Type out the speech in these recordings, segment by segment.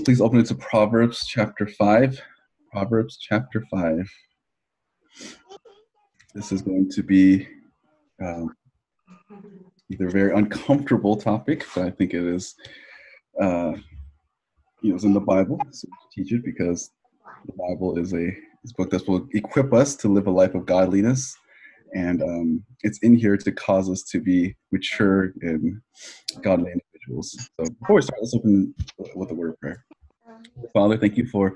please open it to Proverbs chapter 5. Proverbs chapter 5. This is going to be um, either a very uncomfortable topic, but I think it is, uh, you in the Bible, so teach it because the Bible is a, book that will equip us to live a life of godliness. And um, it's in here to cause us to be mature in godly individuals. So before we start, let's open with a word of prayer. Father, thank you for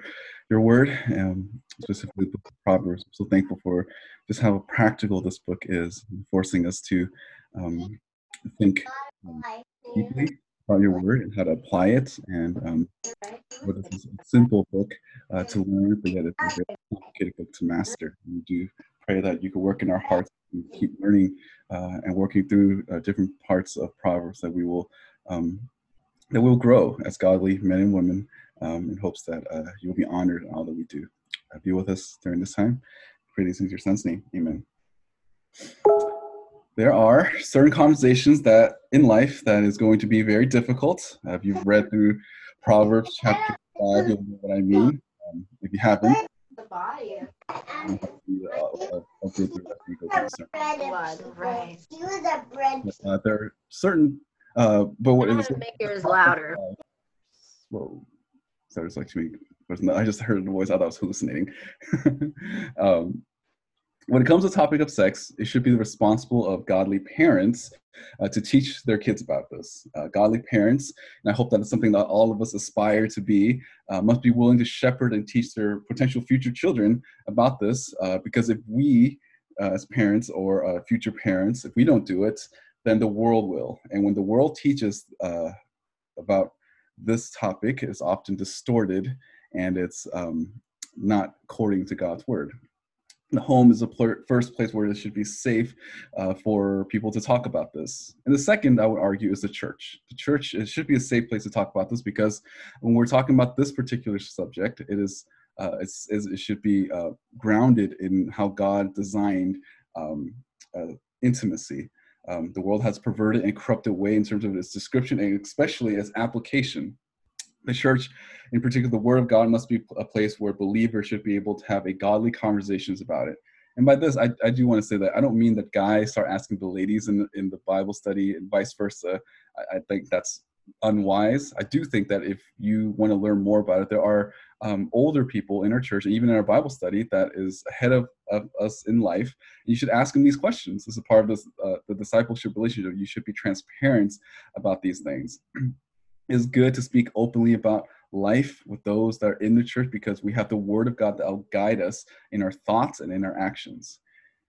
your word, um, specifically the Proverbs. I'm so thankful for just how practical this book is, forcing us to um, think um, deeply about your word and how to apply it. And um, is a simple book uh, to learn, but yet it's a very complicated book to master. We do pray that you can work in our hearts and keep learning uh, and working through uh, different parts of Proverbs that we will um, that we'll grow as godly men and women um, in hopes that uh, you'll be honored in all that we do. Uh, be with us during this time. Pray these things in your son's name. Amen. There are certain conversations that in life that is going to be very difficult. Uh, if you've read through Proverbs chapter 5, you'll know what I mean. Um, if you haven't, uh, there are certain, uh, but what is make yours louder. Whoa so it's like many. I just heard the voice. I thought I was hallucinating. um, when it comes to the topic of sex, it should be the responsible of godly parents uh, to teach their kids about this. Uh, godly parents, and I hope that it's something that all of us aspire to be, uh, must be willing to shepherd and teach their potential future children about this. Uh, because if we, uh, as parents or uh, future parents, if we don't do it, then the world will. And when the world teaches about this topic is often distorted and it's um, not according to God's word. The home is the pl- first place where it should be safe uh, for people to talk about this. And the second, I would argue, is the church. The church it should be a safe place to talk about this because when we're talking about this particular subject, it is uh, it's, it should be uh, grounded in how God designed um, uh, intimacy um, the world has perverted and corrupted way in terms of its description and especially its application. The church, in particular, the Word of God, must be a place where believers should be able to have a godly conversations about it. And by this, I, I do want to say that I don't mean that guys start asking the ladies in, in the Bible study and vice versa. I, I think that's unwise. I do think that if you want to learn more about it, there are um, older people in our church, and even in our Bible study, that is ahead of, of us in life. You should ask them these questions. This is a part of this, uh, the discipleship relationship. You should be transparent about these things. it's good to speak openly about life with those that are in the church because we have the Word of God that will guide us in our thoughts and in our actions.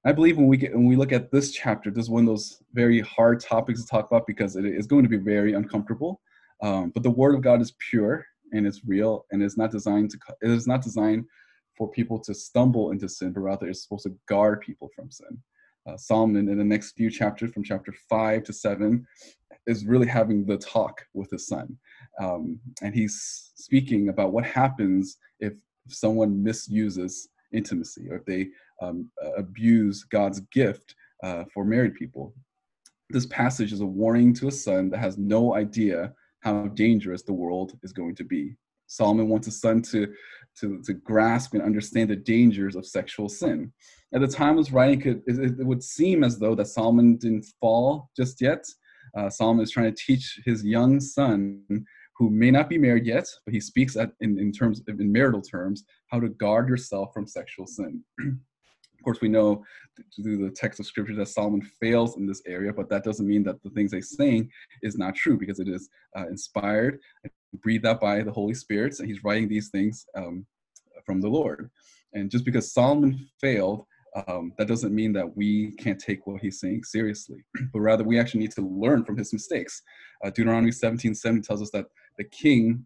I believe when we get when we look at this chapter, this is one of those very hard topics to talk about because it is going to be very uncomfortable. Um, but the Word of God is pure and it's real and it's not designed to it is not designed for people to stumble into sin, but rather it's supposed to guard people from sin. Uh, Solomon in the next few chapters, from chapter five to seven, is really having the talk with his son, um, and he's speaking about what happens if someone misuses intimacy or if they um, abuse God's gift uh, for married people. This passage is a warning to a son that has no idea how dangerous the world is going to be. Solomon wants his son to, to, to grasp and understand the dangers of sexual sin. At the time of his writing, it, it, would seem as though that Solomon didn't fall just yet. Uh, Solomon is trying to teach his young son, who may not be married yet, but he speaks at, in, in terms in marital terms, how to guard yourself from sexual sin. Course, we know through the text of scripture that Solomon fails in this area, but that doesn't mean that the things he's saying is not true because it is uh, inspired and breathed out by the Holy Spirit, and he's writing these things um, from the Lord. And just because Solomon failed, um, that doesn't mean that we can't take what he's saying seriously, but rather we actually need to learn from his mistakes. Uh, Deuteronomy 17 7 tells us that the king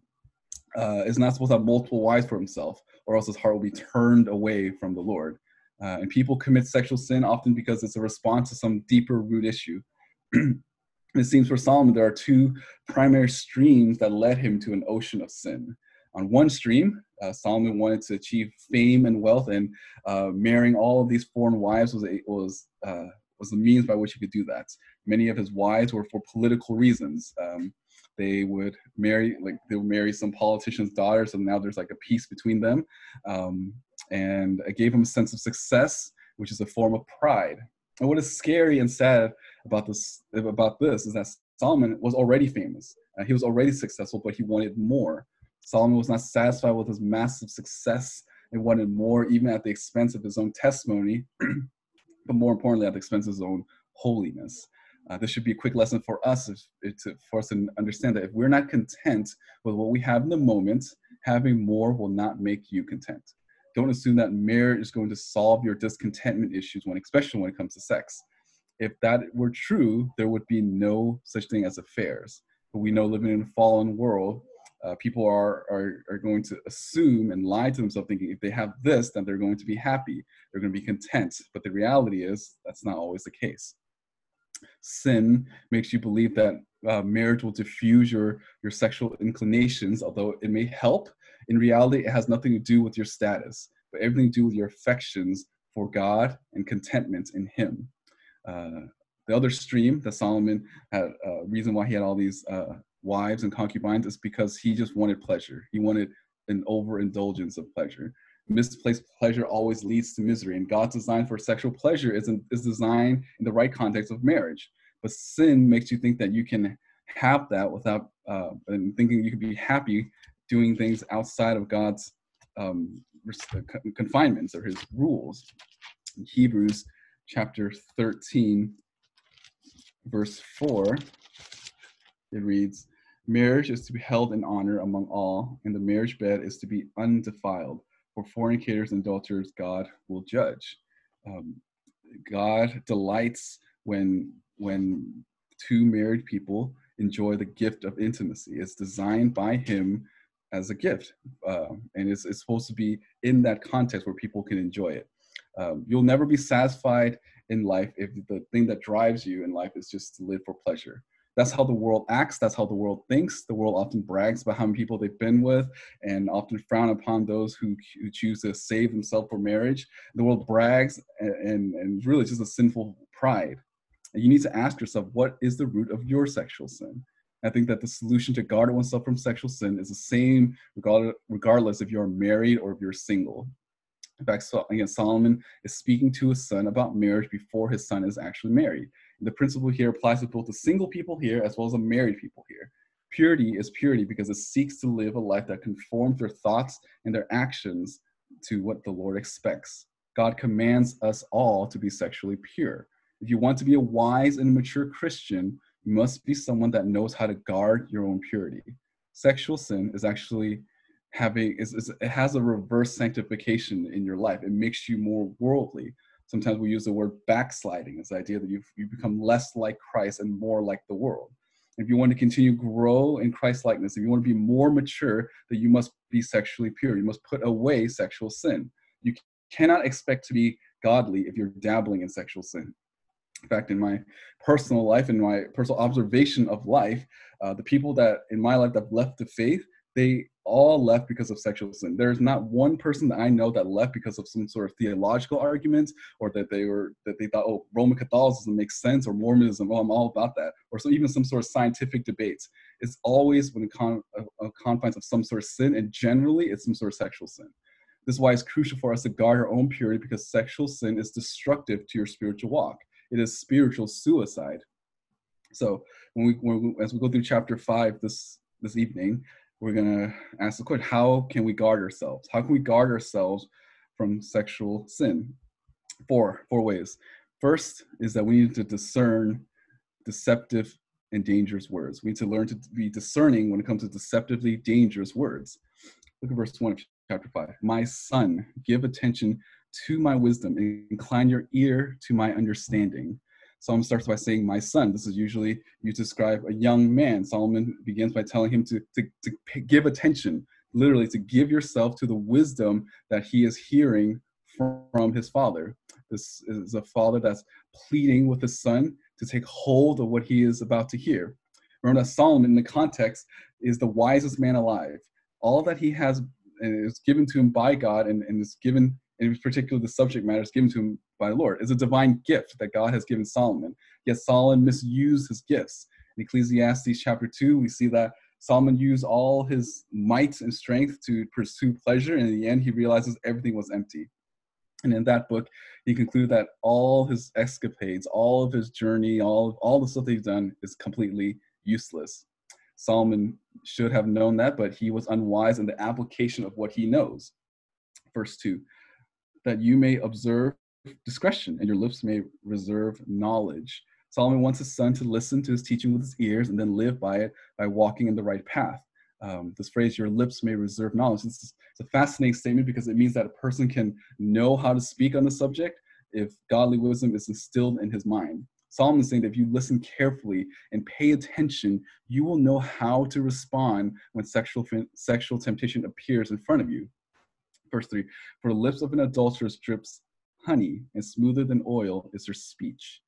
uh, is not supposed to have multiple wives for himself, or else his heart will be turned away from the Lord. Uh, and people commit sexual sin often because it's a response to some deeper root issue. it seems for Solomon there are two primary streams that led him to an ocean of sin. On one stream, uh, Solomon wanted to achieve fame and wealth, and uh, marrying all of these foreign wives was a, was uh, was the means by which he could do that. Many of his wives were for political reasons. Um, they would marry like they would marry some politician's daughters and now there's like a peace between them um, and it gave him a sense of success which is a form of pride. And what is scary and sad about this about this is that solomon was already famous. Uh, he was already successful but he wanted more. Solomon was not satisfied with his massive success and wanted more even at the expense of his own testimony but more importantly at the expense of his own holiness. Uh, this should be a quick lesson for us if, if to, for us to understand that if we're not content with what we have in the moment, having more will not make you content. Don't assume that marriage is going to solve your discontentment issues, when, especially when it comes to sex. If that were true, there would be no such thing as affairs. But we know living in a fallen world, uh, people are, are, are going to assume and lie to themselves thinking if they have this, then they're going to be happy, they're going to be content. But the reality is that's not always the case sin makes you believe that uh, marriage will diffuse your your sexual inclinations although it may help in reality it has nothing to do with your status but everything to do with your affections for god and contentment in him. Uh, the other stream that solomon had uh, reason why he had all these uh, wives and concubines is because he just wanted pleasure. He wanted an overindulgence of pleasure. Misplaced pleasure always leads to misery and god's design for sexual pleasure is, in, is designed in the right context of marriage. But sin makes you think that you can have that without uh, and thinking you can be happy doing things outside of god's um, uh, confinements or his rules in hebrews chapter 13 verse 4 it reads marriage is to be held in honor among all and the marriage bed is to be undefiled for fornicators and adulterers, God will judge. Um, God delights when when two married people enjoy the gift of intimacy. It's designed by Him as a gift, uh, and it's, it's supposed to be in that context where people can enjoy it. Um, you'll never be satisfied in life if the thing that drives you in life is just to live for pleasure. That's how the world acts. That's how the world thinks. The world often brags about how many people they've been with and often frown upon those who, who choose to save themselves for marriage. The world brags and, and, and really just a sinful pride. And you need to ask yourself what is the root of your sexual sin I think that the solution to guard oneself from sexual sin is the same regardless if you're married or if you're single. In fact, again, Solomon is speaking to his son about marriage before his son is actually married. The principle here applies to both the single people here as well as the married people here. Purity is purity because it seeks to live a life that conforms their thoughts and their actions to what the Lord expects. God commands us all to be sexually pure. If you want to be a wise and mature Christian, you must be someone that knows how to guard your own purity. Sexual sin is actually having is, is, it has a reverse sanctification in your life. It makes you more worldly. Sometimes we use the word backsliding. It's the idea that you you become less like Christ and more like the world. If you want to continue grow in Christ likeness, if you want to be more mature, that you must be sexually pure. You must put away sexual sin. You cannot expect to be godly if you're dabbling in sexual sin. In fact, in my personal life, in my personal observation of life, uh, the people that in my life that left the faith, they all left because of sexual sin. There's not one person that I know that left because of some sort of theological arguments or that they were that they thought, oh, Roman Catholicism makes sense or Mormonism, oh, I'm all about that, or so even some sort of scientific debates. It's always when con- a, a confines of some sort of sin, and generally it's some sort of sexual sin. This is why it's crucial for us to guard our own purity because sexual sin is destructive to your spiritual walk. It is spiritual suicide. So when we, when we as we go through chapter five this this evening, we're to ask the question how can we guard ourselves? How can we guard ourselves from sexual sin? Four, four ways. First is that we need to discern deceptive and dangerous words. We need to learn to be discerning when it comes to deceptively dangerous words. Look at verse 1 of chapter 5. My son, give attention to my wisdom, incline your ear to my understanding. Solomon starts by saying, My son. This is usually you describe a young man. Solomon begins by telling him to, to, to give attention, literally, to give yourself to the wisdom that he is hearing from his father. This is a father that's pleading with his son to take hold of what he is about to hear. Remember that Solomon, in the context, is the wisest man alive. All that he has uh, is given to him by God and, and is given in particular the subject matters given to him by the Lord. It's a divine gift that God has given Solomon. Yet Solomon misused his gifts. In Ecclesiastes chapter 2, we see that Solomon used all his might and strength to pursue pleasure, and in the end, he realizes everything was empty. And in that book, he concluded that all his escapades, all of his journey, all, all the stuff that he's done is completely useless. Solomon should have known that, but he was unwise in the application of what he knows. Verse 2 that you may observe discretion and your lips may reserve knowledge. Solomon wants his son to listen to his teaching with his ears and then live by it by walking in the right path. Um, this phrase, your lips may reserve knowledge, it's, it's a fascinating statement because it means that a person can know how to speak on the subject if godly wisdom is instilled in his mind. Solomon is saying that if you listen carefully and pay attention, you will know how to respond when sexual, sexual temptation appears in front of you. Verse 3 For the lips of an adulteress drips honey, and smoother than oil is her speech.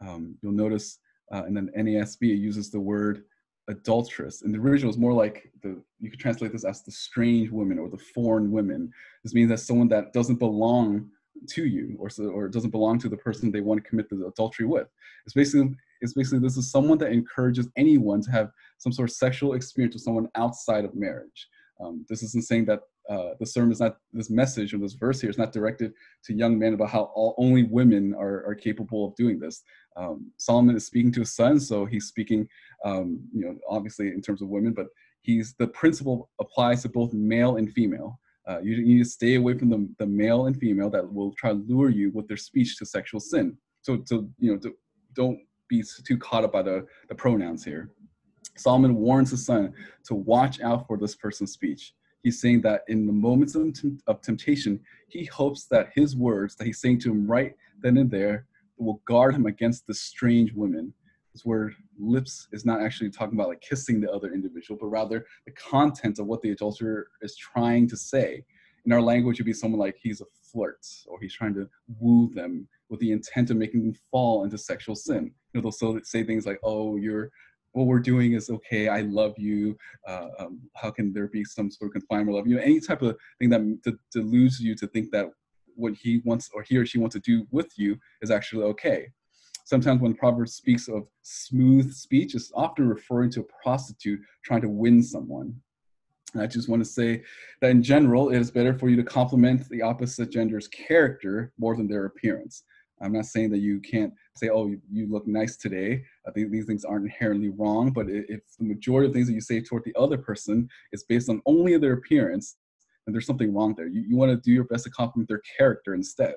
Um, you'll notice uh, in the NASB, it uses the word adulteress. In the original, it's more like the you could translate this as the strange woman or the foreign woman. This means that someone that doesn't belong to you or so, or doesn't belong to the person they want to commit the adultery with. It's basically it's basically this is someone that encourages anyone to have some sort of sexual experience with someone outside of marriage. Um, this isn't saying that uh, the sermon is not this message or this verse here is not directed to young men about how all, only women are, are capable of doing this. Um, Solomon is speaking to his son, so he's speaking, um, you know, obviously in terms of women, but he's the principle applies to both male and female. Uh, you, you, need to stay away from the, the male and female that will try to lure you with their speech to sexual sin. So, so you know, to, don't be too caught up by the, the pronouns here. Solomon warns his son to watch out for this person's speech. He's saying that in the moments of, of temptation, he hopes that his words that he's saying to him right then and there will guard him against the strange women this word lips is not actually talking about like kissing the other individual, but rather the content of what the adulterer is trying to say. In our language, it would be someone like he's a flirt or he's trying to woo them with the intent of making them fall into sexual sin. You know, they'll say things like, "Oh, you're what we're doing is okay. I love you. Uh, um, how can there be some sort of confinement love? You know, any type of thing that deludes you to think that what he wants or he or she wants to do with you is actually okay sometimes when Proverbs speaks of smooth speech, it's often referring to a prostitute trying to win someone. And I just want to say that in general, it is better for you to compliment the opposite gender's character more than their appearance. I'm not saying that you can't say, oh, you, look nice today. I think these things aren't inherently wrong, but if the majority of things that you say toward the other person is based on only their appearance, then there's something wrong there. You, you want to do your best to compliment their character instead.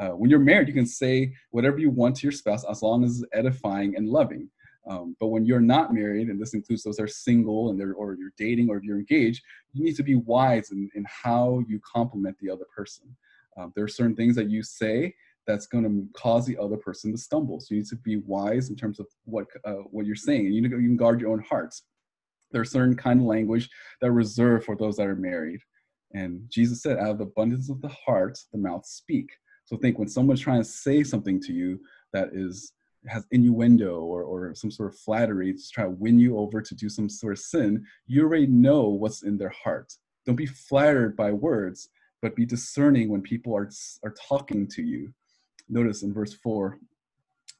Uh, when you're married, you can say whatever you want to your spouse as long as it's edifying and loving. Um, but when you're not married, and this includes those that are single and they're, or you're dating or you're engaged, you need to be wise in, in how you compliment the other person. Um, there are certain things that you say that's going to cause the other person to stumble. So you need to be wise in terms of what uh, what you're saying, you, you can guard your own hearts. There are certain kind of language that are reserved for those that are married. And Jesus said, out of the abundance of the heart, the mouth speak. So think when someone's trying to say something to you that is has innuendo or, or some sort of flattery to try to win you over to do some sort of sin, you already know what's in their heart. Don't be flattered by words, but be discerning when people are, are talking to you. Notice in verse 4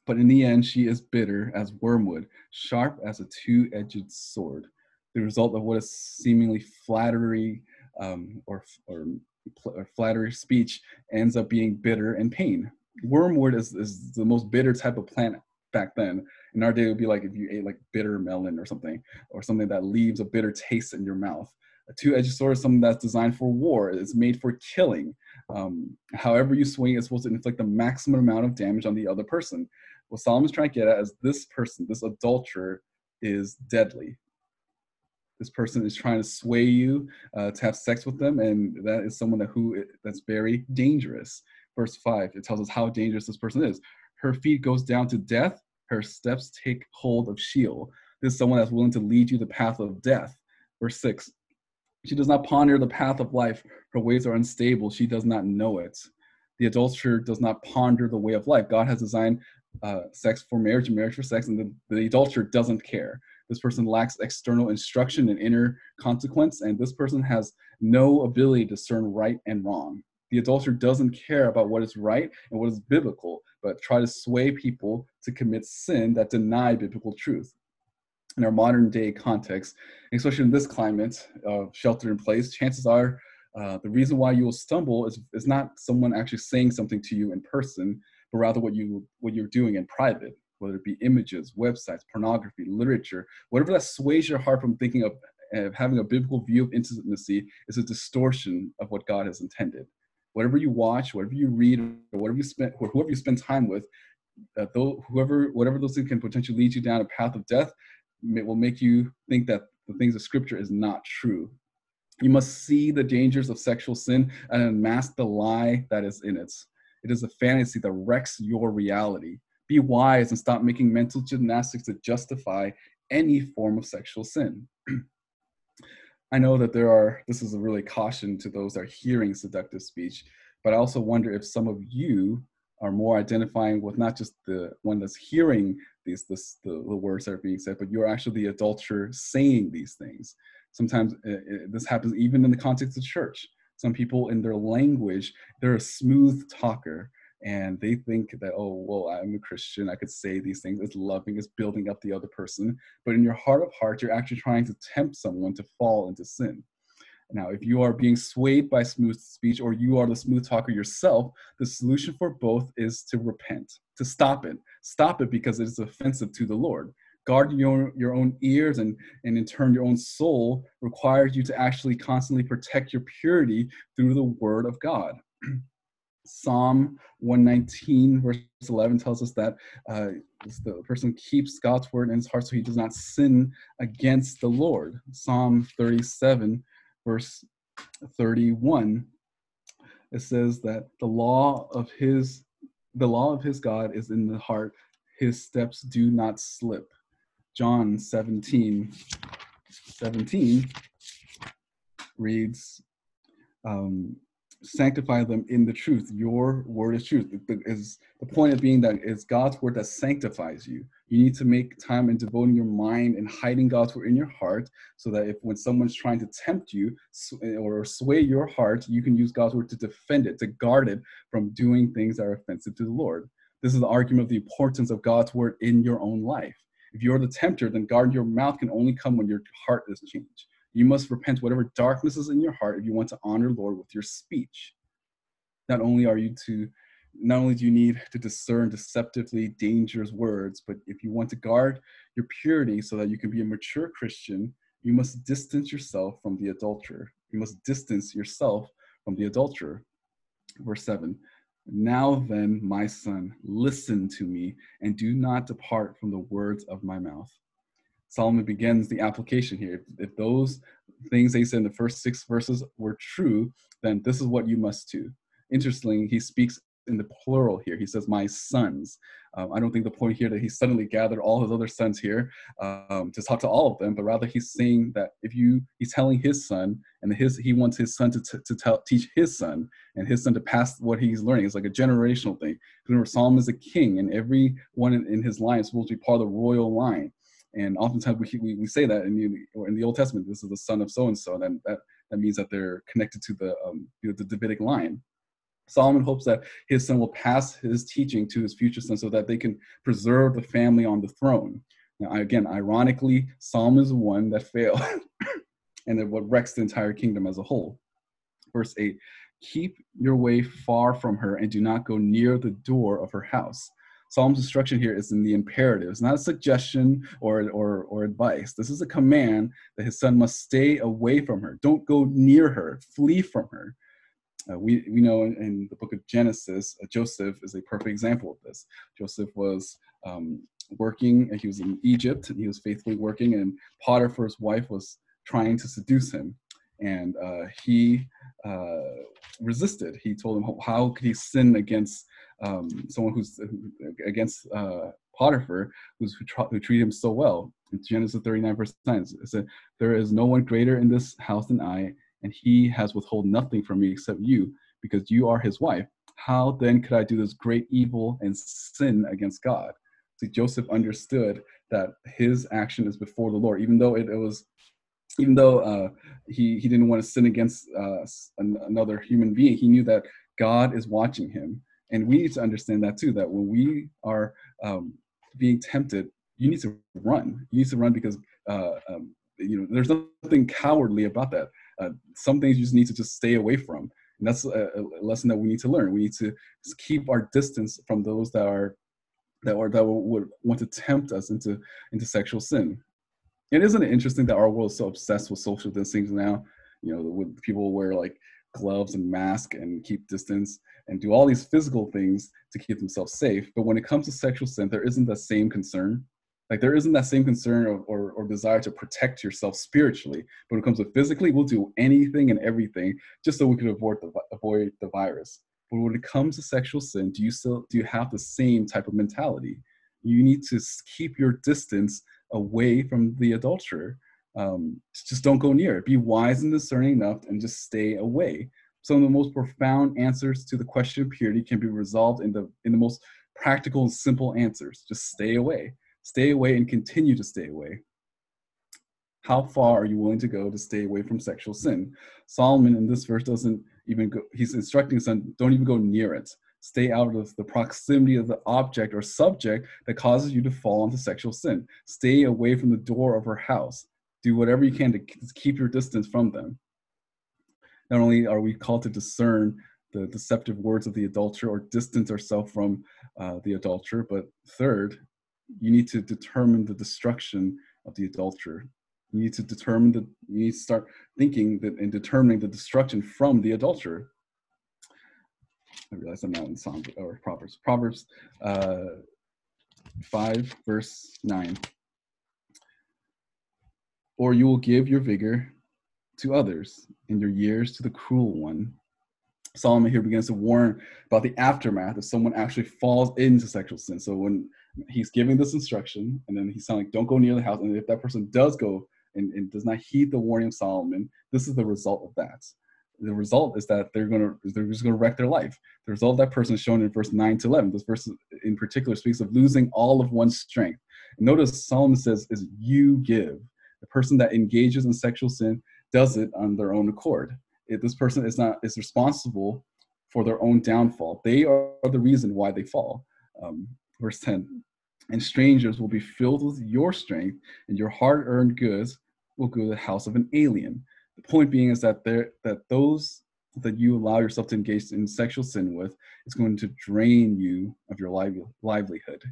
But in the end, she is bitter as wormwood, sharp as a two edged sword. The result of what is seemingly flattery um, or, or flattery speech ends up being bitter and pain. Wormwood is, is the most bitter type of plant back then. In our day, it would be like if you ate like bitter melon or something, or something that leaves a bitter taste in your mouth. A two-edged sword is something that's designed for war. It's made for killing. Um, however you swing, it's supposed to inflict the maximum amount of damage on the other person. What Solomon's trying to get at is this person, this adulterer, is deadly this person is trying to sway you uh, to have sex with them and that is someone that who that's very dangerous verse 5 it tells us how dangerous this person is her feet goes down to death her steps take hold of sheol this is someone that's willing to lead you the path of death verse 6 she does not ponder the path of life. Her ways are unstable. She does not know it. The adulterer does not ponder the way of life. God has designed uh, sex for marriage and marriage for sex and the, the adulterer doesn't care. This person lacks external instruction and inner consequence, and this person has no ability to discern right and wrong. The adulterer doesn't care about what is right and what is biblical, but try to sway people to commit sin that deny biblical truth. In our modern day context, especially in this climate of shelter in place, chances are uh, the reason why you will stumble is, is not someone actually saying something to you in person, but rather what you what you're doing in private, whether it be images, websites, pornography, literature, whatever that sways your heart from thinking of, of having a biblical view of intimacy is a distortion of what God has intended. Whatever you watch, whatever you read, or whatever you spend, or whoever you spend time with, uh, though, whoever, whatever those things can potentially lead you down a path of death, will make you think that the things of Scripture is not true. You must see the dangers of sexual sin and unmask the lie that is in it. It is a fantasy that wrecks your reality. Be wise and stop making mental gymnastics to justify any form of sexual sin. I know that there are, this is a really caution to those that are hearing seductive speech, but I also wonder if some of you are more identifying with not just the one that's hearing these this, the, the words that are being said, but you're actually the adulterer saying these things. Sometimes it, uh, it, uh, this happens even in the context of church. Some people in their language, they're a smooth talker and they think that, oh, well, I'm a Christian. I could say these things. It's loving, it's building up the other person. But in your heart of hearts, you're actually trying to tempt someone to fall into sin. Now, if you are being swayed by smooth speech or you are the smooth talker yourself, the solution for both is to repent, to stop it. Stop it because it is offensive to the Lord. Guard your, your own ears and, and in turn your own soul requires you to actually constantly protect your purity through the word of God. Psalm 119, verse 11 tells us that uh, the person keeps God's word in his heart so he does not sin against the Lord. Psalm 37, verse 31, it says that the law of his the law of his God is in the heart, his steps do not slip. John 17, 17 reads, um, sanctify them in the truth. Your word is truth. Is the point of being that it's God's word that sanctifies you. You need to make time in devoting your mind and hiding God's word in your heart, so that if when someone's trying to tempt you or sway your heart, you can use God's word to defend it, to guard it from doing things that are offensive to the Lord. This is the argument of the importance of God's word in your own life. If you're the tempter, then guard your mouth can only come when your heart is changed. You must repent whatever darkness is in your heart if you want to honor Lord with your speech. Not only are you to not only do you need to discern deceptively dangerous words, but if you want to guard your purity so that you can be a mature Christian, you must distance yourself from the adulterer. You must distance yourself from the adulterer. Verse 7 Now then, my son, listen to me and do not depart from the words of my mouth. Solomon begins the application here. If, if those things they said in the first six verses were true, then this is what you must do. Interestingly, he speaks in the plural here. He says, "My sons." Um, I don't think the point here that he suddenly gathered all his other sons here um, to talk to all of them, but rather he's saying that if you, he's telling his son, and his he wants his son to t- to tell, teach his son, and his son to pass what he's learning. It's like a generational thing. Remember, Solomon is a king, and everyone in, in his line is supposed to be part of the royal line. And oftentimes we, we, we say that in the, in the Old Testament, this is the son of so and so, and that, that means that they're connected to the, um, you know, the Davidic line. Solomon hopes that his son will pass his teaching to his future son so that they can preserve the family on the throne. Now, again, ironically, Solomon is one that failed and that what wrecks the entire kingdom as a whole. Verse 8 Keep your way far from her and do not go near the door of her house. Psalm's instruction here is in the imperative. It's not a suggestion or, or, or advice. This is a command that his son must stay away from her. Don't go near her, flee from her. Uh, we, we know in, in, the book of Genesis, uh, Joseph is a perfect example of this. Joseph was um, working, he was in Egypt, and he was faithfully working, and Potiphar's wife was trying to seduce him. And uh, he uh, resisted. He told him, How could he sin against um, someone who's against uh, Potiphar, who's, who, tra- who treated him so well. In Genesis 39, verse 9, it said, There is no one greater in this house than I, and he has withhold nothing from me except you, because you are his wife. How then could I do this great evil and sin against God? See, Joseph understood that his action is before the Lord, even though it, it was, even though uh, he he didn't want to sin against uh, another human being, he knew that God is watching him, and we need to understand that too, that when we are um, being tempted, you need to run. You need to run because uh, um, you know there's nothing cowardly about that. Uh, some things you just need to just stay away from, and that's a, a lesson that we need to learn. We need to keep our distance from those that are that are that would want to tempt us into into sexual sin. And isn't it interesting that our world is so obsessed with social distancing now? You know, with people wear like gloves and mask and keep distance and do all these physical things to keep themselves safe. But when it comes to sexual sin, there isn't the same concern. Like there isn't that same concern or, or, or, desire to protect yourself spiritually. But when it comes to physically, we'll do anything and everything just so we can avoid the, avoid the virus. But when it comes to sexual sin, do you still do you have the same type of mentality? You need to keep your distance away from the adulterer. Um, just don't go near it. Be wise and discerning enough and just stay away. Some of the most profound answers to the question of purity can be resolved in the in the most practical and simple answers. Just stay away. Stay away and continue to stay away. How far are you willing to go to stay away from sexual sin? Solomon in this verse doesn't even go, he's instructing his son, don't even go near it. Stay out of the proximity of the object or subject that causes you to fall into sexual sin. Stay away from the door of her house. Do whatever you can to keep your distance from them. Not only are we called to discern the deceptive words of the adulterer or distance ourselves from uh, the adulterer, but third, you need to determine the destruction of the adulterer. You need to determine that you need to start thinking that and determining the destruction from the adulterer. I realize I'm not in Psalms or Proverbs. Proverbs uh, 5, verse 9. Or you will give your vigor to others and your years to the cruel one. Solomon here begins to warn about the aftermath if someone actually falls into sexual sin. So when he's giving this instruction, and then he's telling, don't go near the house. And if that person does go and, and does not heed the warning of Solomon, this is the result of that. The result is that they're gonna they're just gonna wreck their life. The result of that person is shown in verse 9 to 11. This verse in particular speaks of losing all of one's strength. Notice Solomon says is you give. The person that engages in sexual sin does it on their own accord. If this person is not is responsible for their own downfall. They are the reason why they fall. Um, verse 10 and strangers will be filled with your strength and your hard-earned goods will go to the house of an alien. The point being is that there that those that you allow yourself to engage in sexual sin with is going to drain you of your livelihood.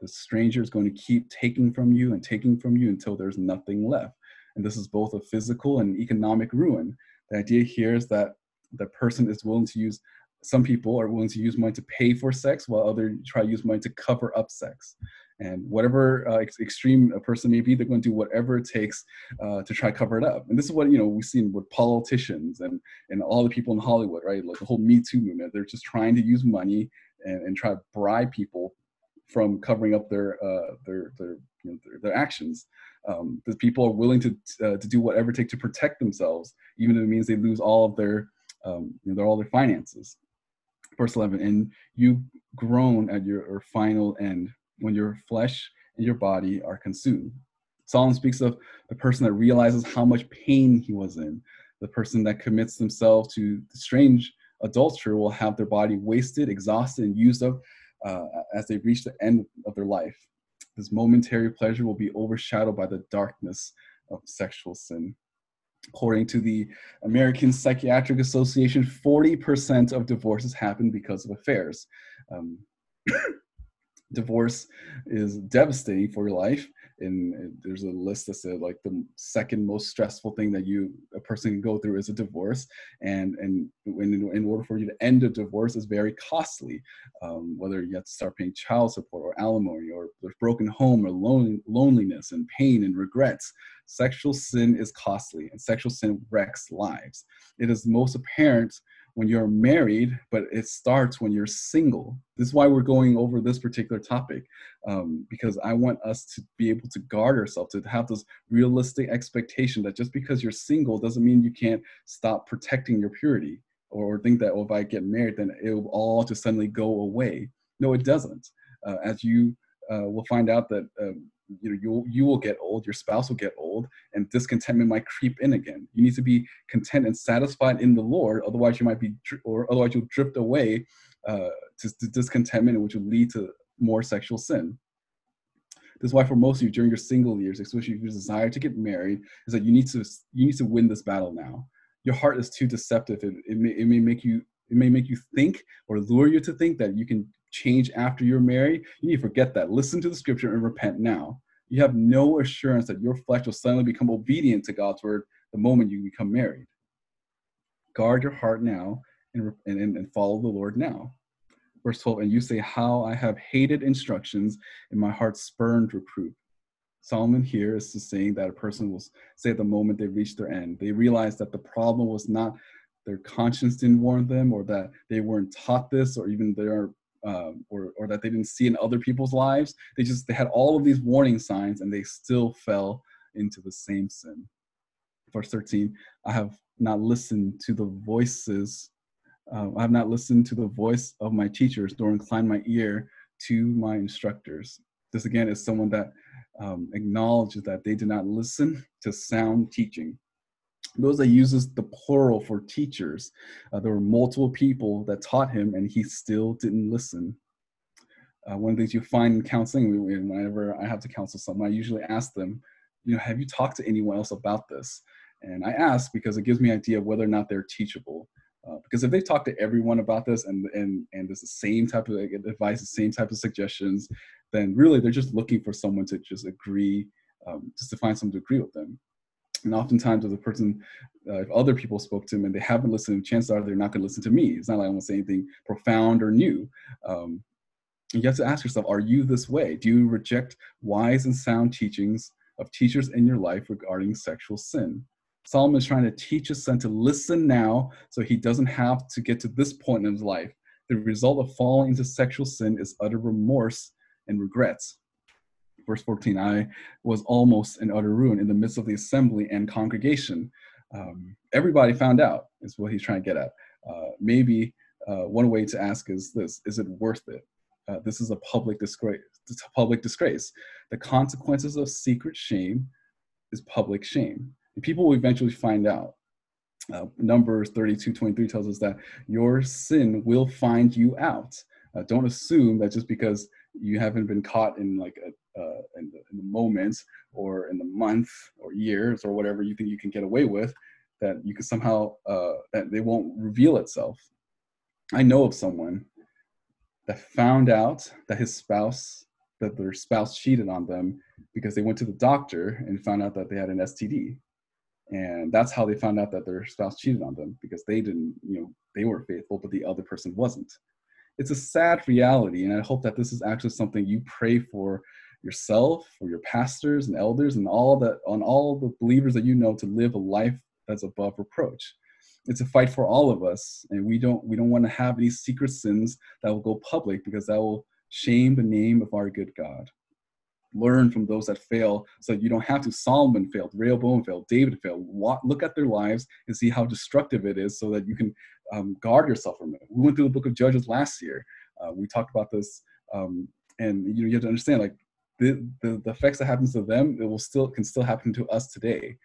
The stranger is going to keep taking from you and taking from you until there's nothing left. And this is both a physical and economic ruin. The idea here is that the person is willing to use some people are willing to use money to pay for sex while others try to use money to cover up sex. And whatever uh, ex- extreme a person may be they're going to do whatever it takes uh, to try to cover it up. And this is what you know we've seen with politicians and and all the people in hollywood right? Like the whole me too movement they're just trying to use money and, and try to bribe people from covering up their uh, their their, you know, their, their actions. Um, the people are willing to uh, to do whatever it takes to protect themselves even if it means they lose all of their um, you know, their, all their finances verse 11 and you groan at your, final end when your flesh and your body are consumed. Solomon speaks of the person that realizes how much pain he was in. The person that commits themselves to the strange adulterer will have their body wasted exhausted and used up uh, as they reach the end of their life. This momentary pleasure will be overshadowed by the darkness of sexual sin According to the American Psychiatric Association, 40% of divorces happen because of affairs. Um, divorce is devastating for your life and there's a list that said like the second most stressful thing that you a person can go through is a divorce. And and when in, order for you to end a divorce is very costly. Um, whether you have to start paying child support or alimony or there's broken home or lon- loneliness and pain and regrets sexual sin is costly and sexual sin wrecks lives. It is most apparent when you're married, but it starts when you're single. This is why we're going over this particular topic, um, because I want us to be able to guard ourselves, to have this realistic expectation that just because you're single doesn't mean you can't stop protecting your purity or think that, oh, if I get married, then it will all just suddenly go away. No, it doesn't. Uh, as you uh, will find out that um, you know you you will get old your spouse will get old and discontentment might creep in again you need to be content and satisfied in the lord otherwise you might be or otherwise you'll drift away uh, to, to discontentment which will lead to more sexual sin This is why for most of you during your single years, especially if you desire to get married, is that you need to you need to win this battle now. Your heart is too deceptive. It, it, may, it may make you it may make you think or lure you to think that you can change after you're married. You need to forget that. Listen to the scripture and repent now. You have no assurance that your flesh will suddenly become obedient to God's word the moment you become married. Guard your heart now and, and, and follow the Lord now. Verse 12, and you say, How I have hated instructions, and my heart spurned reproof. Solomon here is saying that a person will say the moment they reach their end, they realize that the problem was not their conscience didn't warn them, or that they weren't taught this, or even their um, or or that they didn't see in other people's lives. They just they had all of these warning signs, and they still fell into the same sin. Verse 13, I have not listened to the voices uh, I have not listened to the voice of my teachers, nor inclined my ear to my instructors. This again is someone that um, acknowledges that they did not listen to sound teaching. Those that uses the plural for teachers. Uh, there were multiple people that taught him, and he still didn't listen. Uh, one of the things you find in counseling, whenever I have to counsel someone, I usually ask them, you know, have you talked to anyone else about this? And I ask because it gives me an idea of whether or not they're teachable. Uh, because if they talk to everyone about this and and and there's the same type of advice, the same type of suggestions, then really they're just looking for someone to just agree, um, just to find someone to agree with them. And oftentimes, if the person, uh, if other people spoke to him and they haven't listened, chances are they're not going to listen to me. It's not like I'm going to say anything profound or new. Um, you have to ask yourself: Are you this way? Do you reject wise and sound teachings of teachers in your life regarding sexual sin? Solomon is trying to teach his son to listen now so he doesn't have to get to this point in his life. The result of falling into sexual sin is utter remorse and regrets. Verse 14 I was almost in utter ruin in the midst of the assembly and congregation. Um, everybody found out, is what he's trying to get at. Uh, maybe uh, one way to ask is this Is it worth it? Uh, this is a public disgrace. Public disgrace. The consequences of secret shame is public shame people will eventually find out. Uh, Numbers 32 23 tells us that your sin will find you out. Uh, don't assume that just because you haven't been caught in like a, uh, in, the, in the or in the month or years or whatever you think you can get away with, that you can somehow uh, that they won't reveal itself. I know of someone that found out that his spouse that their spouse cheated on them because they went to the doctor and found out that they had an STD and that's how they found out that their spouse cheated on them because they didn't you know they were faithful but the other person wasn't it's a sad reality and i hope that this is actually something you pray for yourself for your pastors and elders and all that on all the believers that you know to live a life that's above reproach it's a fight for all of us and we don't we don't want to have any secret sins that will go public because that will shame the name of our good god learn from those that fail so you don't have to. Solomon failed, Rehoboam failed, David failed. Look at their lives and see how destructive it is so that you can um, guard yourself from it. We went through the book of Judges last year. Uh, we talked about this, um, and you know you have to understand like the, the, the effects that happens to them, it will still can still happen to us today.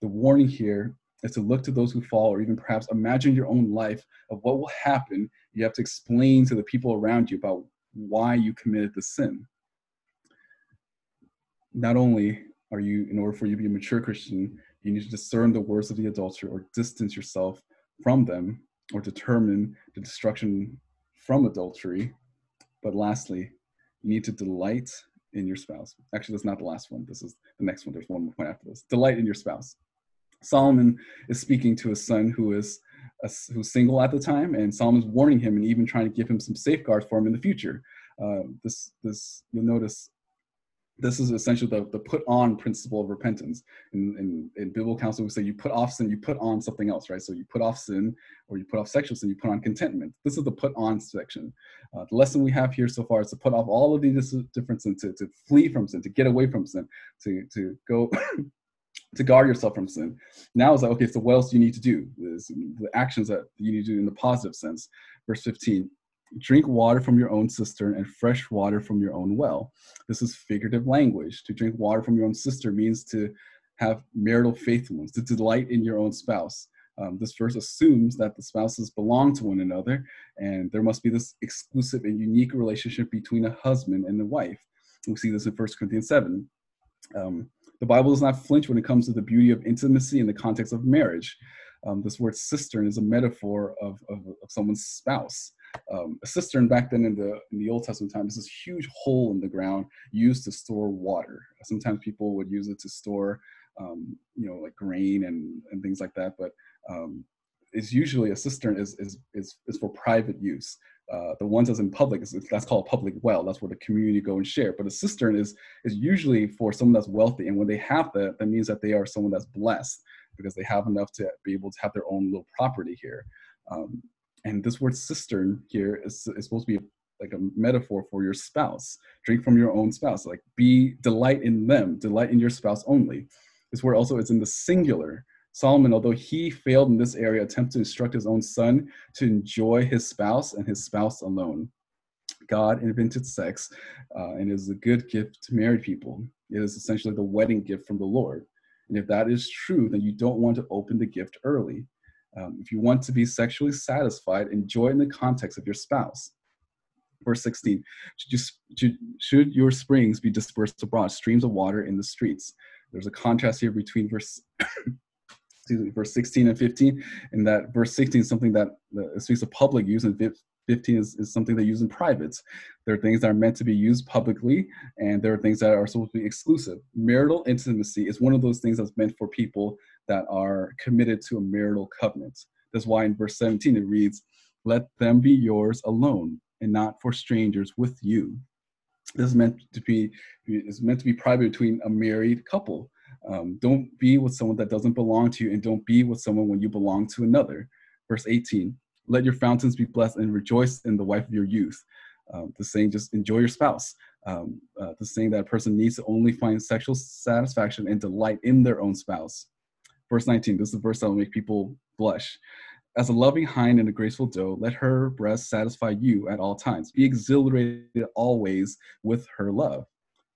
The warning here is to look to those who fall, or even perhaps imagine your own life of what will happen. You have to explain to the people around you about why you committed the sin not only are you, in order for you to be a mature Christian, you need to discern the words of the adulterer or distance yourself from them or determine the destruction from adultery. But lastly, you need to delight in your spouse. Actually, that's not the last one. This is the next one. There's one more point after this. Delight in your spouse. Solomon is speaking to his son who is a, who's single at the time, and Solomon's warning him and even trying to give him some safeguards for him in the future. Uh, this, this, you'll notice this is essentially the, the put on principle of repentance. In, in, in biblical counsel, we say you put off sin, you put on something else, right? So you put off sin or you put off sexual sin, you put on contentment. This is the put on section. Uh, the lesson we have here so far is to put off all of these different sins, to, to flee from sin, to get away from sin, to, to go. to guard yourself from sin. Now it's like, okay, so what else do you need to do? Is the actions that you need to do in the positive sense. Verse 15, drink water from your own cistern and fresh water from your own well. This is figurative language. To drink water from your own cistern means to have marital faithfulness, to delight in your own spouse. Um, this verse assumes that the spouses belong to one another, and there must be this exclusive and unique relationship between a husband and a wife. We see this in 1 Corinthians 7. Um, the Bible does not flinch when it comes to the beauty of intimacy in the context of marriage. Um, this word cistern is a metaphor of, of, of someone's spouse. Um, a cistern back then in the in the Old Testament times is this huge hole in the ground used to store water. Sometimes people would use it to store, um, you know, like grain and, and things like that. But um, it's usually a cistern is is is, is for private use. Uh, the ones that's in public that's called a public well. That's where the community go and share. But a cistern is is usually for someone that's wealthy, and when they have that, that means that they are someone that's blessed because they have enough to be able to have their own little property here. Um, and this word cistern here is, is supposed to be like a metaphor for your spouse. Drink from your own spouse. Like be delight in them, delight in your spouse only. This word also is in the singular. Solomon, although he failed in this area, attempted to instruct his own son to enjoy his spouse and his spouse alone. God invented sex, uh, and is a good gift to married people. It is essentially the wedding gift from the Lord. And if that is true, then you don't want to open the gift early. Um, if you want to be sexually satisfied, enjoy in the context of your spouse. Verse 16, should, you, should, should your springs be dispersed abroad, streams of water in the streets? There's a contrast here between verse verse 16 and 15, and that verse 16 is something that speaks of public use, and 15 is, is something they use in privates. There are things that are meant to be used publicly, and there are things that are supposed to be exclusive. Marital intimacy is one of those things that's meant for people that are committed to a marital covenant. That's why in verse 17 it reads, Let them be yours alone, and not for strangers with you. This is meant to be is meant to be private between a married couple. Um, don't be with someone that doesn't belong to you, and don't be with someone when you belong to another. Verse 18 Let your fountains be blessed and rejoice in the wife of your youth. Um, the saying, just enjoy your spouse. Um, uh, the saying that a person needs to only find sexual satisfaction and delight in their own spouse. Verse 19, this is the verse that will make people blush. As a loving hind and a graceful doe, let her breast satisfy you at all times. Be exhilarated always with her love.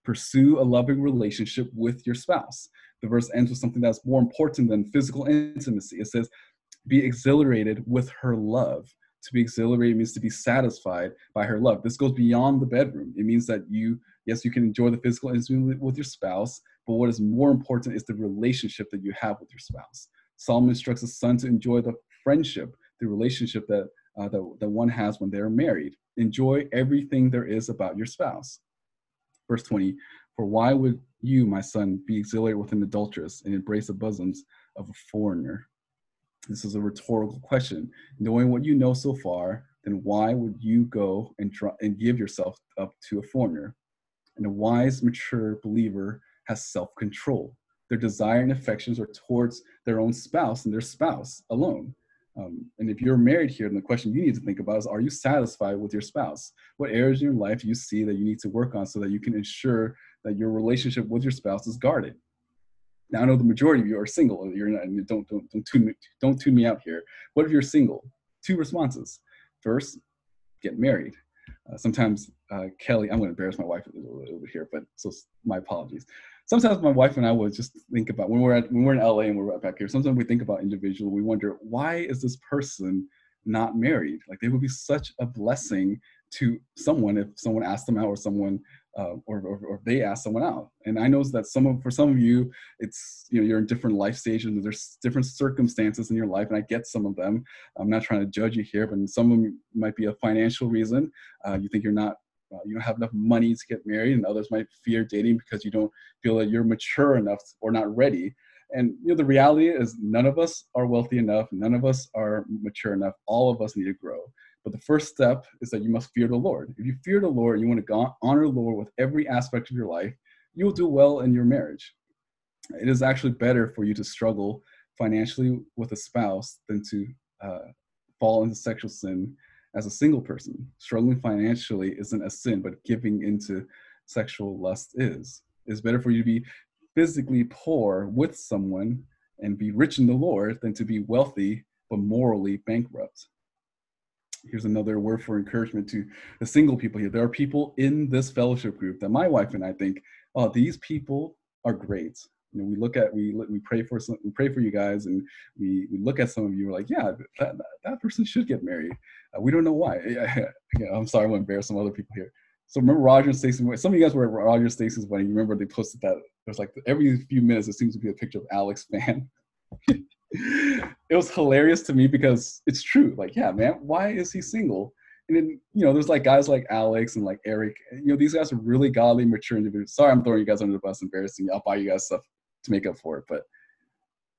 Pursue a loving relationship with your spouse. The verse ends with something that's more important than physical intimacy. It says, Be exhilarated with her love. To be exhilarated means to be satisfied by her love. This goes beyond the bedroom. It means that you, yes, you can enjoy the physical intimacy with your spouse, but what is more important is the relationship that you have with your spouse. Solomon instructs his son to enjoy the friendship, the relationship that, uh, that, that one has when they're married. Enjoy everything there is about your spouse. Verse 20 For why would you, my son, be exhilarated with an adulteress and embrace the bosoms of a foreigner? This is a rhetorical question. Knowing what you know so far, then why would you go and, try, and give yourself up to a foreigner? And a wise, mature believer has self control. Their desire and affections are towards their own spouse and their spouse alone. Um, and if you're married here, then the question you need to think about is Are you satisfied with your spouse? What areas in your life you see that you need to work on so that you can ensure that your relationship with your spouse is guarded? Now, I know the majority of you are single. You're not, don't, don't, don't, tune, don't tune me out here. What if you're single? Two responses. First, get married. Uh, sometimes uh, Kelly, I'm going to embarrass my wife a little, bit here, but so my apologies sometimes my wife and I would just think about when we're at when we're in LA and we're back here. Sometimes we think about individual. We wonder why is this person not married? Like they would be such a blessing to someone if someone asked them out or someone uh, or, or, or, they ask someone out. And I know that some of for some of you, it's you know you're in different life stages. And there's different circumstances in your life, and I get some of them. I'm not trying to judge you here, but some of them might be a financial reason. Uh, you think you're not uh, you don't have enough money to get married, and others might fear dating because you don't feel that you're mature enough or not ready. And you know, the reality is, none of us are wealthy enough. None of us are mature enough. All of us need to grow. But the first step is that you must fear the Lord. If you fear the Lord, and you want to honor the Lord with every aspect of your life, you will do well in your marriage. It is actually better for you to struggle financially with a spouse than to uh, fall into sexual sin as a single person. Struggling financially isn't a sin, but giving into sexual lust is. It's better for you to be physically poor with someone and be rich in the Lord than to be wealthy but morally bankrupt. Here's another word for encouragement to the single people here. There are people in this fellowship group that my wife and I think, oh, these people are great you know, we look at we we pray for some we pray for you guys, and we we look at some of you. We're like, yeah, that that person should get married. Uh, we don't know why. Yeah, I'm sorry, I'm gonna embarrass some other people here. So remember Roger and Stacey? Some of you guys were at Roger and Stacey's wedding. You remember they posted that. There's like every few minutes, it seems to be a picture of Alex fan. it was hilarious to me because it's true. Like, yeah, man, why is he single? And then, you know, there's like guys like Alex and like Eric. You know, these guys are really godly, mature individuals. Sorry, I'm throwing you guys under the bus, embarrassing you. I'll buy you guys stuff to make up for it. But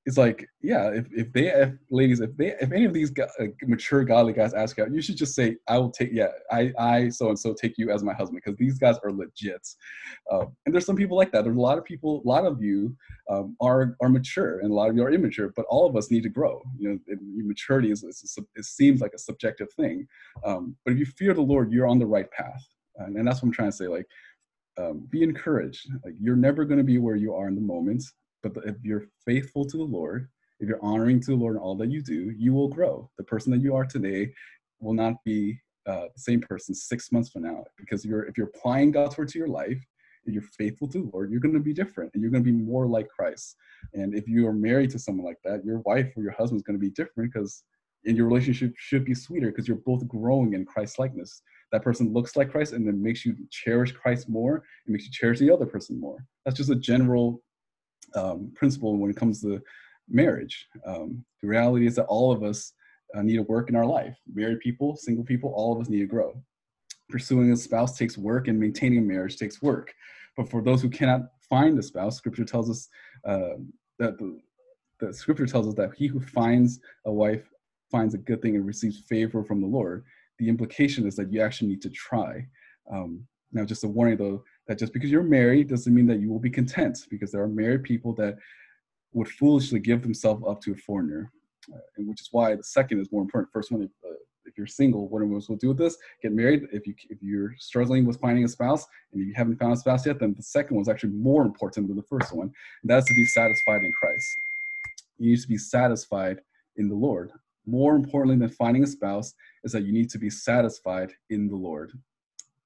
it's like, yeah, if, if they, if ladies, if they, if any of these uh, mature godly guys ask out, you should just say, I will take, yeah, I, I, so and so take you as my husband because these guys are legit. Um, and there's some people like that. There's a lot of people, a lot of you um, are are mature, and a lot of you are immature. But all of us need to grow. You know, it, maturity is, is, it seems like a subjective thing. Um, but if you fear the Lord, you're on the right path, and, and that's what I'm trying to say. Like, um, be encouraged. Like, you're never going to be where you are in the moment but if you're faithful to the Lord, if you're honoring to the Lord in all that you do, you will grow. The person that you are today will not be uh, the same person six months from now because you're if you're applying God's word to your life, if you're faithful to the Lord, you're going to be different and you're going to be more like Christ. And if you are married to someone like that, your wife or your husband is going to be different because and your relationship should be sweeter because you're both growing in Christ likeness. That person looks like Christ and then makes you cherish Christ more and makes you cherish the other person more. That's just a general um, principle when it comes to marriage. Um, the reality is that all of us uh, need to work in our life. Married people, single people, all of us need to grow. Pursuing a spouse takes work, and maintaining a marriage takes work. But for those who cannot find a spouse, Scripture tells us uh, that the, the Scripture tells us that he who finds a wife finds a good thing and receives favor from the Lord. The implication is that you actually need to try. Um, now, just a warning though, that just because you're married doesn't mean that you will be content because there are married people that would foolishly give themselves up to a foreigner uh, and which is why the second is more important. First one if, uh, if you're single what am I supposed to do with this? Get married. If you if you're struggling with finding a spouse and you haven't found a spouse yet then the second one is actually more important than the first one and that's to be satisfied in christ. You need to be satisfied in the lord. More importantly than finding a spouse is that you need to be satisfied in the lord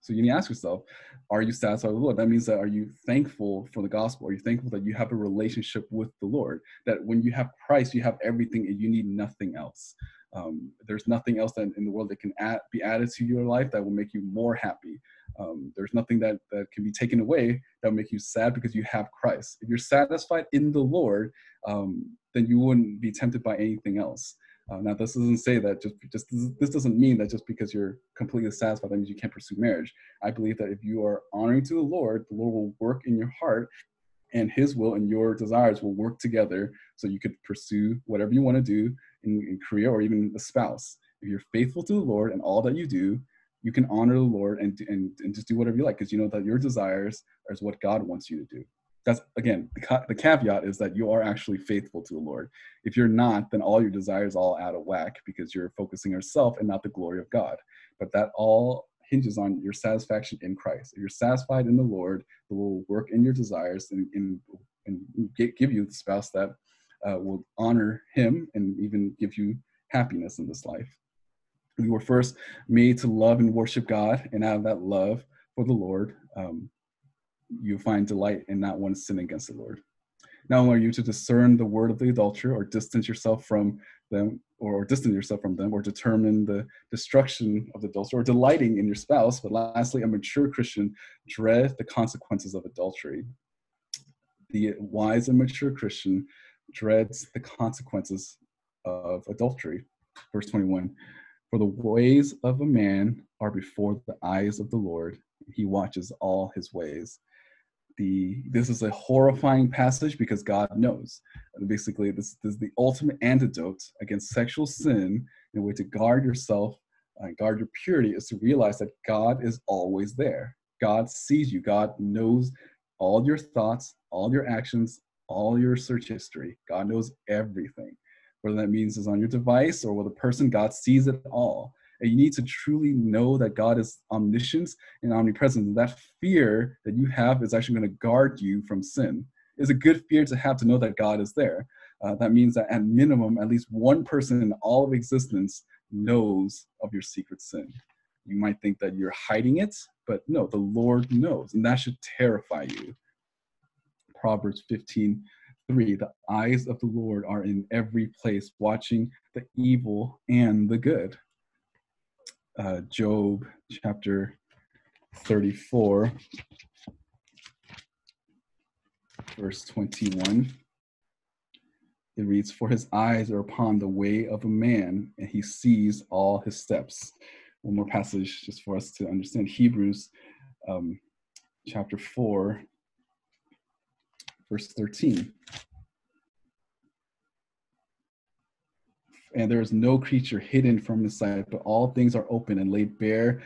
so you need to ask yourself, are you satisfied with the Lord? That means that are you thankful for the gospel? Are you thankful that you have a relationship with the Lord? That when you have Christ, you have everything and you need nothing else. Um, there's nothing else that in the world that can add, be added to your life that will make you more happy. Um, there's nothing that, that can be taken away that will make you sad because you have Christ. If you're satisfied in the Lord, um, then you wouldn't be tempted by anything else. Uh, now, this doesn't say that just just this doesn't mean that just because you're completely satisfied that means you can't pursue marriage. I believe that if you are honoring to the Lord, the Lord will work in your heart, and His will and your desires will work together, so you could pursue whatever you want to do in, in career or even a spouse. If you're faithful to the Lord and all that you do, you can honor the Lord and and, and just do whatever you like because you know that your desires is what God wants you to do that's again the, caveat is that you are actually faithful to the lord. If you're not then all your desires all out of whack because you're focusing yourself and not the glory of god. But that all hinges on your satisfaction in christ. If you're satisfied in the lord the will work in your desires and, and, and give you the spouse that uh, will honor him and even give you happiness in this life. We were first made to love and worship god and out of that love for the lord um, you find delight in not one sin against the Lord. Only are you to discern the word of the adulterer or distance yourself from them or distance yourself from them or determine the destruction of the adulterer or delighting in your spouse, but lastly, a mature Christian dread the consequences of adultery. The wise and mature Christian dreads the consequences of adultery. Verse 21 For the ways of a man are before the eyes of the Lord, he watches all his ways the this is a horrifying passage because God knows. And basically, this, this, is the ultimate antidote against sexual sin. And a way to guard yourself, uh, guard your purity, is to realize that God is always there. God sees you. God knows all your thoughts, all your actions, all your search history. God knows everything. Whether that means is on your device or with a person, God sees it all. And you need to truly know that God is omniscient and omnipresent. That fear that you have is actually going to guard you from sin. It's a good fear to have to know that God is there. Uh, that means that at minimum, at least one person in all of existence knows of your secret sin. You might think that you're hiding it, but no, the Lord knows, and that should terrify you. Proverbs 15 3 The eyes of the Lord are in every place, watching the evil and the good uh, Job chapter 34, verse 21. It reads, For his eyes are upon the way of a man, and he sees all his steps. One more passage just for us to understand Hebrews um, chapter 4, verse 13. And there is no creature hidden from his sight, but all things are open and laid bare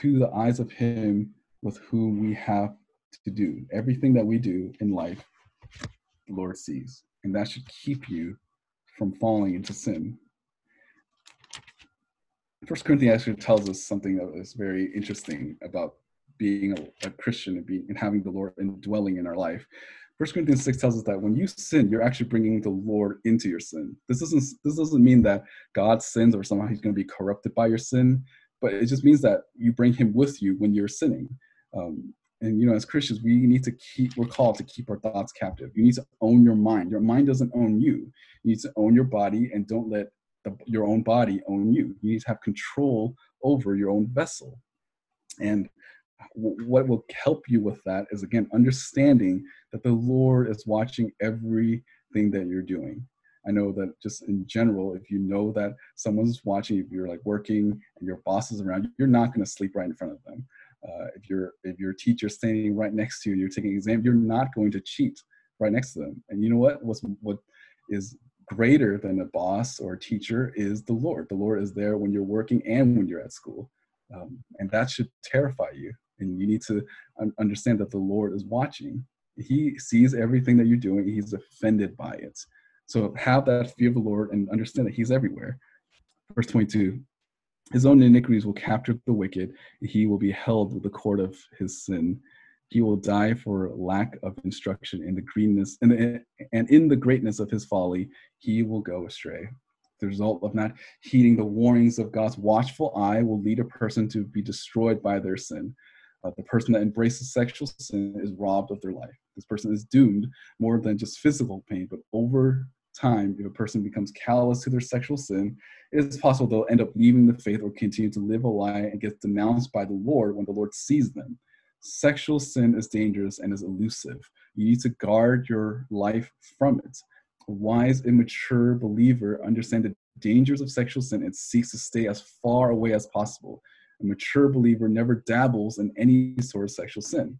to the eyes of him with whom we have to do. Everything that we do in life, the Lord sees. And that should keep you from falling into sin. First Corinthians actually tells us something that is very interesting about being a, a Christian and being and having the Lord indwelling in our life. First Corinthians 6 tells us that when you sin, you're actually bringing the Lord into your sin. This doesn't this doesn't mean that God sins or somehow he's going to be corrupted by your sin, but it just means that you bring him with you when you're sinning. Um, and you know, as Christians, we need to keep we're called to keep our thoughts captive. You need to own your mind. Your mind doesn't own you. You need to own your body and don't let the, your own body own you. You need to have control over your own vessel. And what will help you with that is again understanding that the Lord is watching everything that you're doing. I know that just in general, if you know that someone's watching, if you're like working and your boss is around, you're not going to sleep right in front of them. Uh, if your if your teacher's standing right next to you, and you're taking an exam, you're not going to cheat right next to them. And you know what? What's what is greater than a boss or a teacher is the Lord. The Lord is there when you're working and when you're at school, um, and that should terrify you and you need to understand that the lord is watching. He sees everything that you're doing. He's offended by it. So have that fear of the lord and understand that he's everywhere. Verse 22 his own iniquities will capture the wicked. He will be held with the cord of his sin. He will die for lack of instruction in the greenness and, the, and in the greatness of his folly he will go astray. The result of not heeding the warnings of god's watchful eye will lead a person to be destroyed by their sin uh, the person that embraces sexual sin is robbed of their life. This person is doomed more than just physical pain, but over time, if a person becomes callous to their sexual sin, it is possible they'll end up leaving the faith or continue to live a lie and get denounced by the Lord when the Lord sees them. Sexual sin is dangerous and is elusive. You need to guard your life from it. A wise, immature believer understands the dangers of sexual sin and seeks to stay as far away as possible. A mature believer never dabbles in any sort of sexual sin.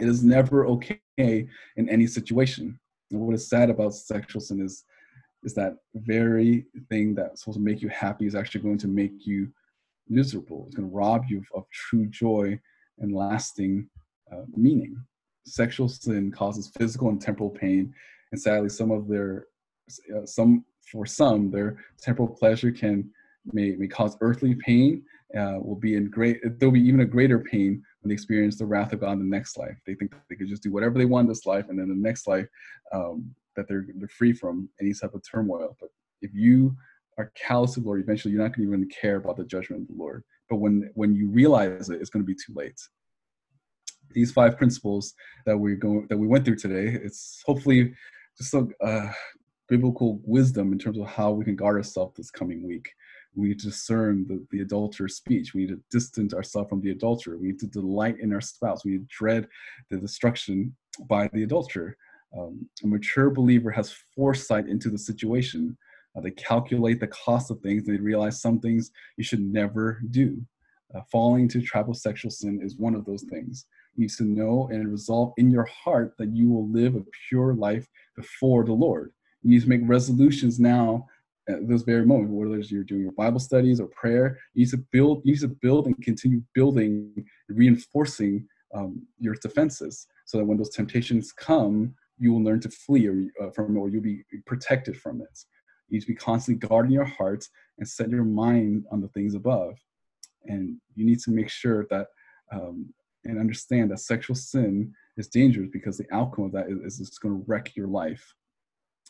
It is never okay in any situation. And what is sad about sexual sin is, is that very thing that's supposed to make you happy is actually going to make you miserable. It's going to rob you of true joy and lasting uh, meaning. Sexual sin causes physical and temporal pain, and sadly, some of their uh, some for some their temporal pleasure can may, may cause earthly pain uh, will be in great, there'll be even a greater pain when they experience the wrath of God in the next life. They think they could just do whatever they want in this life, and then the next life, um, that they're, they're free from any type of turmoil. But if you are callous to the Lord, eventually you're not going to even care about the judgment of the Lord. But when when you realize it, it's going to be too late. These five principles that we go that we went through today, it's hopefully just some uh, biblical wisdom in terms of how we can guard ourselves this coming week we need to discern the, the adulterer's speech. We need to distance ourselves from the adulterer. We need to delight in our spouse. We dread the destruction by the adulterer. Um, a mature believer has foresight into the situation. Uh, they calculate the cost of things. They realize some things you should never do. Uh, falling into tribal sexual sin is one of those things. You need to know and resolve in your heart that you will live a pure life before the Lord. You need to make resolutions now at this very moment, whether you're doing your Bible studies or prayer, you need to build, you need to build and continue building, reinforcing um, your defenses, so that when those temptations come, you will learn to flee or, uh, from, or you'll be protected from it. You need to be constantly guarding your heart and set your mind on the things above. And you need to make sure that um, and understand that sexual sin is dangerous because the outcome of that is, is going to wreck your life.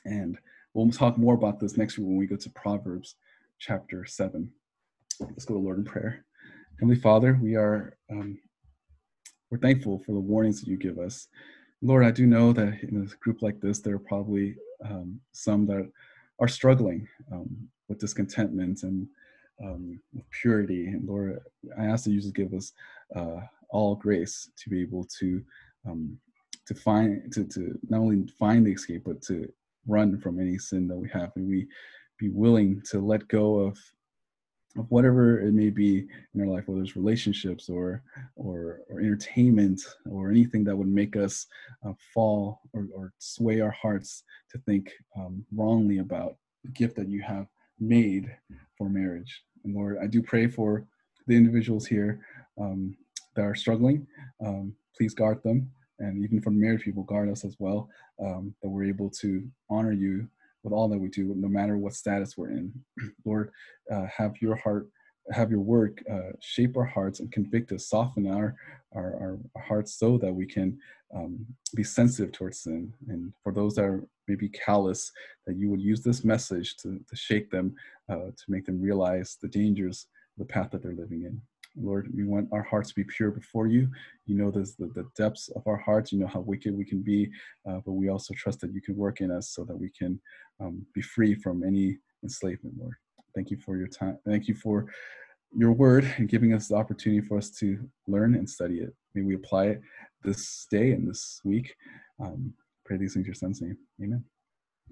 And We'll talk more about this next week when we go to Proverbs chapter 7. Let's go to Lord in prayer. Heavenly Father, we are um, we're thankful for the warnings that you give us. Lord, I do know that in a group like this, there are probably um, some that are struggling um, with discontentment and um, with purity. And Lord, I ask that you just give us uh, all grace to be able to um, to find to, to not only find the escape but to run from any sin that we have and we be willing to let go of of whatever it may be in our life, whether it's relationships or or, or entertainment or anything that would make us uh, fall or, or, sway our hearts to think um, wrongly about the gift that you have made for marriage. And Lord, I do pray for the individuals here um, that are struggling. Um, please guard them, and even for married people, guard us as well. Um, that we're able to honor you with all that we do, no matter what status we're in. Lord, uh, have your heart, have your work uh, shape our hearts and convict us, soften our, our, our hearts so that we can um, be sensitive towards sin. And for those that are maybe callous, that you would use this message to, to shake them, uh, to make them realize the dangers the path that they're living in. Lord, we want our hearts to be pure before you. You know the, the depths of our hearts. You know how wicked we can be, uh, but we also trust that you can work in us so that we can um, be free from any enslavement, Lord. Thank you for your time. Thank you for your word and giving us the opportunity for us to learn and study it. May we apply it this day and this week. Um, pray these things in your son's name. Amen.